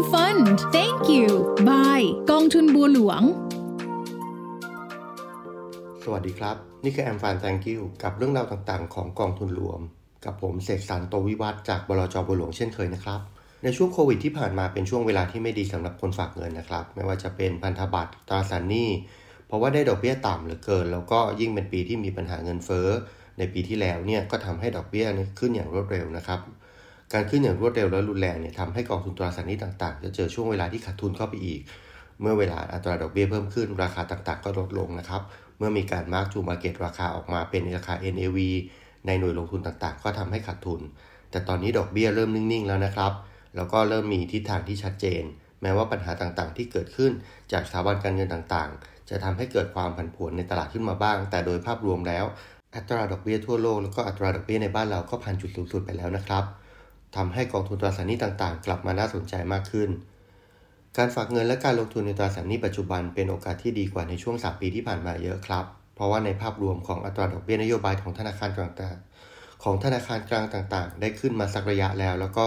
Freedom Fund Thank you Bye กองทุนบัวหลวง สวัสดีครับ นี่คือแอมฟานแ Thank you กับเรื่องราวต่างๆ ของกองทุนรวม กับผมเสกสรรโตวิวัฒจากบลจบัวหลวงเช่นเคยนะครับ ในช่วงโควิดที่ผ่านมาเป็นช่วงเวลาที่ไม่ดีสำหรับคนฝากเงินนะครับ ไม่ว่าจะเป็นพันธบัตรตราสารหนี้เพราะว่าได้ดอกเบี้ยต่ำเหลือเกิน แล้วก็ยิ่งเป็นปีที่มีปัญหาเงินเฟ้อในปีที่แล้วเนี่ยก็ทำให้ดอกเบี้ยขึ้นอย่างรวดเร็วนะครับ การขึ้นอย่างรวดเร็วและรุนแรงเนี่ยทำให้กองทุนตราสารหนี้ต่างๆ จะเจอช่วงเวลาที่ขาดทุนเข้าไปอีก เมื่อเวลาอัตราดอกเบี้ยเพิ่มขึ้น ราคาต่างๆ ก็ลดลงนะครับ เมื่อมีการมาร์กทูมาเก็ตราคาออกมาเป็นราคา NAV ในหน่วยลงทุนต่างๆ ก็ทำให้ขาดทุน แต่ตอนนี้ดอกเบี้ยเริ่มนิ่งๆ แล้วนะครับ แล้วก็เริ่มมีทิศทางที่ชัดเจน แม้ว่าปัญหาต่างๆ ที่เกิดขึ้นจากสถาบันการเงินต่างๆ จะทำให้เกิดความผันผวนในตลาดขึ้นมาบ้าง แต่โดยภาพรวมแล้ว อัตราดอกเบี้ยทั่วโลกแล้วก็อัตราดอกเบี้ยในบ้านเราก็ผ่านจุดสูงสุดไปแล้วนะครับ ทำให้กองทุนตราสารหนี้ต่างๆ กลับมาน่าสนใจมากขึ้น การฝากเงินและการลงทุนในตราสารหนี้ปัจจุบันเป็นโอกาสที่ดีกว่าในช่วง 3 ปีที่ผ่านมาเยอะครับ เพราะว่าในภาพรวมของอัตราดอกเบี้ยนโยบายของธนาคารต่างๆ ของธนาคารกลางต่างๆ ได้ขึ้นมาสักระยะแล้ว แล้วก็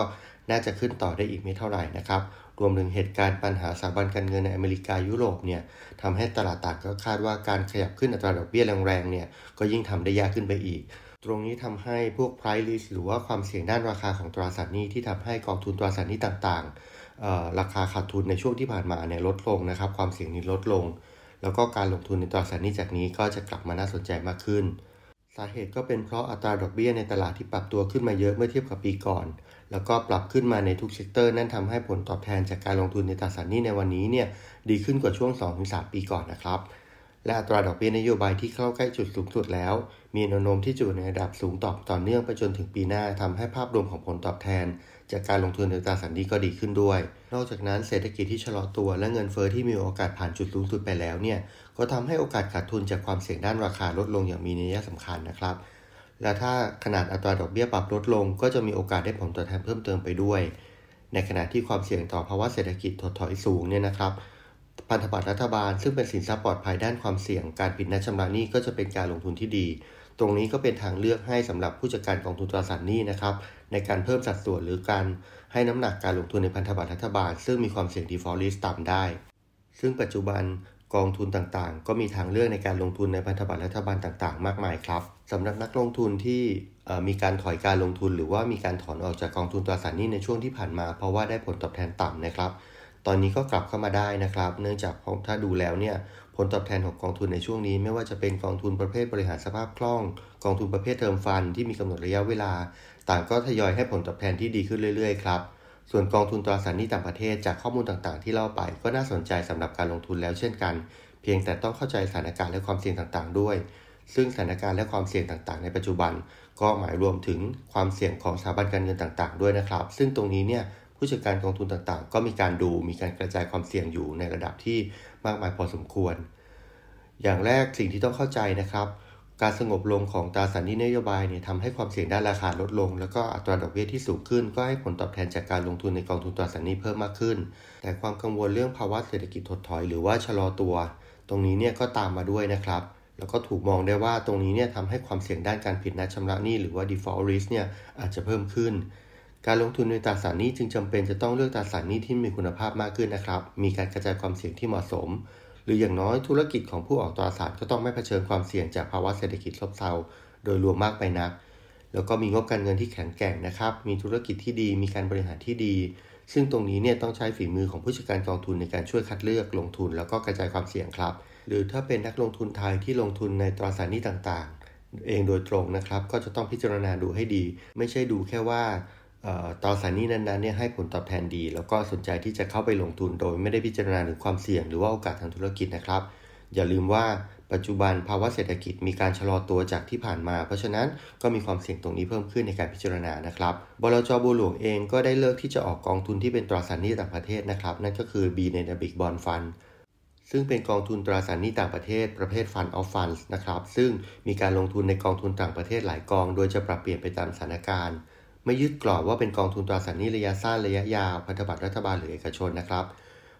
น่าจะขึ้นต่อได้อีกไม่เท่าไหร่นะครับ รวมถึงเหตุการณ์ปัญหาสถาบันการเงินในอเมริกายุโรปเนี่ยทำให้ตลาดต่างก็คาดว่าการขยับขึ้นอัตราดอกเบี้ยแรงๆเนี่ยก็ยิ่งทำได้ยากขึ้นไปอีก ตรงนี้ทำให้พวก price risk หรือว่าความเสี่ยงด้านราคาของตราสารหนี้ที่ทำให้กองทุนตราสารหนี้ต่างๆ ราคาขาดทุนในช่วงที่ผ่านมาเนี่ยลดลงนะครับ ความเสี่ยงนี้ลดลง แล้วก็การลงทุนในตราสารหนี้จากนี้ก็จะกลับมาน่าสนใจมากขึ้น สาเหตุก็เป็นเพราะอัตราดอกเบี้ยในตลาดที่ปรับตัวขึ้นมาเยอะเมื่อเทียบกับปีก่อน แล้วก็ปรับขึ้นมาในทุก sector นั่นทำให้ผลตอบแทนจากการลงทุนในตราสารหนี้ในวันนี้เนี่ยดีขึ้นกว่าช่วง 2-3 ปีก่อนนะครับ และอัตราดอกเบี้ยนโยบายที่เข้าใกล้จุดสูงสุดแล้ว มีแนวโน้มที่จะอยู่ในระดับสูงต่อต่อเนื่องไปจนถึงปีหน้าทำให้ภาพรวมของผลตอบแทน จากการลงทุนในตราสารนี้ก็ดีขึ้นด้วย นอกจากนั้นเศรษฐกิจที่ชะลอตัวและเงินเฟอ้อที่มีโอกาสผ่านจุดสูงสุดไปแล้วเนี่ยก็ทำให้โอกาสขาดทุนจากความเสี่ยงด้านราคาลดลงอย่างมีนัยสำคัญนะครับและถ้าขนาดอัตราดอกเบี้ยปรับลดลง ก็จะมีโอกาสได้ผลตอบแทนเพิ่มเติมไปด้วย ในขณะที่ความเสี่ยงต่อภาวะเศรษฐกิจถดถอยสูงเนี่ยนะครับ พันธบัตรรัฐบาล ซึ่งเป็นสินทรัพย์ปลอดภัยด้านความเสี่ยง การปิดนัดชำระหนี้ก็จะเป็นการลงทุนที่ดี ตรงนี้ก็เป็นทางเลือกให้สำหรับผู้จัดการกองทุนตราสารหนี้นะครับ ในการเพิ่มสัดส่วนหรือการให้น้ำหนักการลงทุนในพันธบัตรรัฐบาล ซึ่งมีความเสี่ยง default risk ต่ำได้ ซึ่งปัจจุบันกองทุนต่างๆ ก็มีทางเลือกในการลงทุนในพันธบัตรรัฐบาลต่างๆ มากมายครับสำหรับนักลงทุนที่มีการถอยการลงทุน หรือว่ามีการถอนออกจากกองทุนตราสารหนี้ในช่วงที่ผ่านมา เพราะว่าได้ผลตอบแทนต่ำนะครับ ตอนนี้ก็กลับเข้ามาได้นะครับ เนื่องจากถ้าดูแล้วเนี่ยผลตอบแทนของกองทุนในช่วงนี้ ไม่ว่าจะเป็นกองทุนประเภทบริหารสภาพคล่อง กองทุนประเภทเทอมฟันที่มีกำหนดระยะเวลา ต่างก็ทยอยให้ผลตอบแทนที่ดีขึ้นเรื่อยๆครับส่วนกองทุนตราสารหนี้ต่างประเทศจากข้อมูลต่างๆ ที่เล่าไปก็น่าสนใจสำหรับการลงทุนแล้วเช่นกัน เพียงแต่ต้องเข้าใจสถานการณ์และความเสี่ยงต่างๆ ด้วย ซึ่งสถานการณ์และความเสี่ยงต่างๆ ในปัจจุบัน ก็หมายรวมถึงความเสี่ยงของสถาบันการเงินต่างๆ ด้วยนะครับ ซึ่งตรงนี้เนี่ย ผู้จัดการกองทุนต่างๆ ก็มีการดูมีการกระจายความเสี่ยงอยู่ในระดับที่มากมายพอสมควร อย่างแรกสิ่งที่ต้องเข้าใจนะครับ การสงบลงของตราสารหนี้นโยบายเนี่ยทำให้ความเสี่ยงด้านราคาลดลง แล้วก็อัตราดอกเบี้ยที่สูงขึ้น ก็ให้ผลตอบแทนจากการลงทุนในกองทุนตราสารหนี้เพิ่มมากขึ้น แต่ความกังวลเรื่องภาวะเศรษฐกิจถดถอย หรือว่าชะลอตัว ตรงนี้เนี่ยก็ตามมาด้วยนะครับแล้วก็ถูกมองได้ว่าตรงนี้เนี่ยทำให้ความเสี่ยงด้านการผิดนัดชำระหนี้หรือว่า default risk เนี่ยอาจจะเพิ่มขึ้น การลงทุนในตราสารหนี้จึงจำเป็นจะต้องเลือกตราสารหนี้ที่มีคุณภาพมากขึ้นนะครับ มีการกระจายความเสี่ยงที่เหมาะสม หรืออย่างน้อยธุรกิจของผู้ออกตราสารก็ต้องไม่เผชิญความเสี่ยงจากภาวะเศรษฐกิจซบเซาโดยรวมมากไปนัก แล้วก็มีงบการเงินที่แข็งแกร่งนะครับ มีธุรกิจที่ดี มีการบริหารที่ดี ซึ่งตรงนี้เนี่ยต้องใช้ฝีมือของผู้จัดการกองทุนในการช่วยคัดเลือกลงทุน แล้วก็กระจายความเสี่ยงครับ หรือถ้าเป็นนักลงทุนไทยที่ลงทุนในตราสารหนี้ต่างๆ เองโดยตรงนะครับ ก็จะต้องพิจารณาดูให้ดี ไม่ใช่ดูแค่ว่า ตราสารหนี้นั้นๆเนี่ยให้ผลตอบแทนดี แล้วก็สนใจที่จะเข้าไปลงทุนโดยไม่ได้พิจารณาถึงความเสี่ยงหรือว่าโอกาสทางธุรกิจนะครับ อย่าลืมว่าปัจจุบันภาวะเศรษฐกิจมีการชะลอตัวจากที่ผ่านมา เพราะฉะนั้นก็มีความเสี่ยงตรงนี้เพิ่มขึ้นในการพิจารณานะครับบลจบัวหลวงเองก็ได้เลิกที่จะออกกองทุนที่เป็นตราสารหนี้ต่างประเทศนะครับ นั่นก็คือ B n a b i c Bond Fund ซึ่งเป็นกองทุนตราสารหนี้ต่างประเทศประเภท Fund of Funds นะครับ ซึ่งมีการลงทุนในกองทุนต่างประเทศหลายกอง โดยจะปรับเปลี่ยนไปตามสถานการณ์ ไม่ยึดกรอบว่าเป็นกองทุนตราสารหนี้ระยะสั้นระยะยาวพันธบัตรรัฐบาลหรือเอกชนนะครับ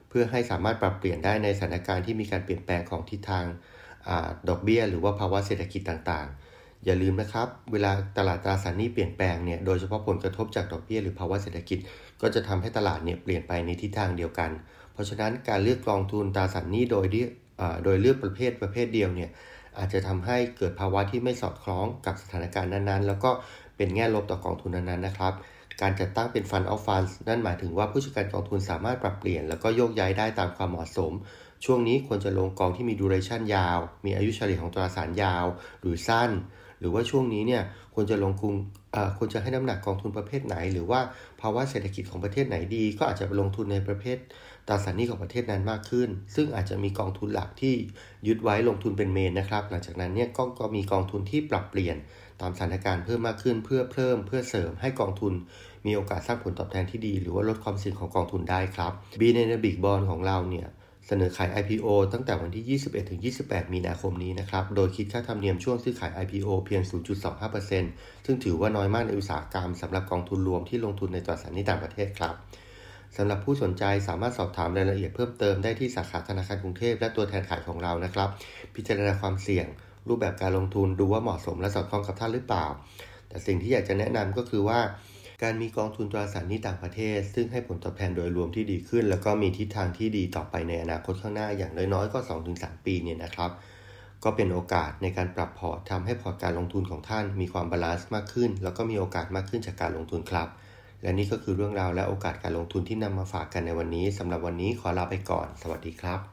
เพื่อให้สามารถปรับเปลี่ยนได้ในสถานการณ์ที่มีการเปลี่ยนแปลงของทิศทางดอกเบี้ย หรือว่าภาวะเศรษฐกิจต่างๆ อย่าลืมนะครับ เวลาตลาดตราสารหนี้เปลี่ยนแปลงเนี่ยโดยเฉพาะผลกระทบจากดอกเบี้ย หรือภาวะเศรษฐกิจ ก็จะทำให้ตลาดเนี่ยเปลี่ยนไปในทิศทางเดียวกัน เพราะฉะนั้นการเลือกกองทุนตราสารหนี้โดยโดยเลือกประเภทประเภทเดียวเนี่ยอาจจะทำให้เกิดภาวะที่ไม่สอดคล้องกับสถานการณ์นั้นๆ แล้วก็ เป็นแง่ลบต่อกองทุนนั้นๆนะครับ การจัดตั้งเป็นฟันออฟฟันนั่นหมายถึงว่าผู้จัดการกองทุนสามารถปรับเปลี่ยน แล้วก็โยกย้ายได้ตามความเหมาะสม ช่วงนี้ควรจะลงกองที่มีดูเรชันยาว มีอายุเฉลี่ยของตราสารยาว หรือสั้น หรือว่าช่วงนี้เนี่ยควรจะลงทุนควรจะให้น้ำหนักกองทุนประเภทไหน หรือว่าภาวะเศรษฐกิจของประเทศไหนดี ก็อาจจะไปลงทุนในประเภทตราสารหนี้ของประเทศนั้นมากขึ้น ซึ่งอาจจะมีกองทุนหลักที่ยึดไว้ลงทุนเป็นเมนนะครับ หลังจากนั้นเนี่ยก็ก็มีกองทุนที่ปรับเปลี่ยน ตามสถานการณ์เพิ่มมากขึ้นเพื่อเพิ่มเพื่อเสริมให้กองทุน มีโอกาสสร้างผลตอบแทนที่ดี หรือว่าลดความเสี่ยงของกองทุนได้ครับ b ีในนบิกบอลของเราเนี่ยเสนอขาย IPO ตั้งแต่วันที่ 21-28 มีนาคมนี้นะครับ โดยคิดค่าธรรมเนียมช่วงซื้อขาย IPO เพียง 0.25%ซึ่งถือว่าน้อยมากในอุตสาหกรรมสำหรับกองทุนรวมที่ลงทุนในตราสารหนี้ต่างประเทศครับสำหรับผู้สนใจสามารถสอบถามรายละเอียดเพิ่มเติมได้ที่สาขาธนาคารกรุงเทพและตัวแทนขายของเรานะครับ พิจารณาความเสี่ยง รูปแบบการลงทุนดูว่าเหมาะสมและสอดคล้องกับท่านหรือเปล่า แต่สิ่งที่อยากจะแนะนำก็คือว่า การมีกองทุนตราสารหนี้ต่างประเทศ ซึ่งให้ผลตอบแทนโดยรวมที่ดีขึ้น แล้วก็มีทิศทางที่ดีต่อไปในอนาคตข้างหน้าอย่างน้อยๆก็ 2-3 ปีเนี่ยนะครับ ก็เป็นโอกาสในการปรับพอร์ตทำให้พอร์ตการลงทุนของท่านมีความ balance มากขึ้น แล้วก็มีโอกาสมากขึ้นจากการลงทุนครับและนี่ก็คือเรื่องราวและโอกาสการลงทุนที่นำมาฝากกันในวันนี้สำหรับวันนี้ขอลาไปก่อน สวัสดีครับ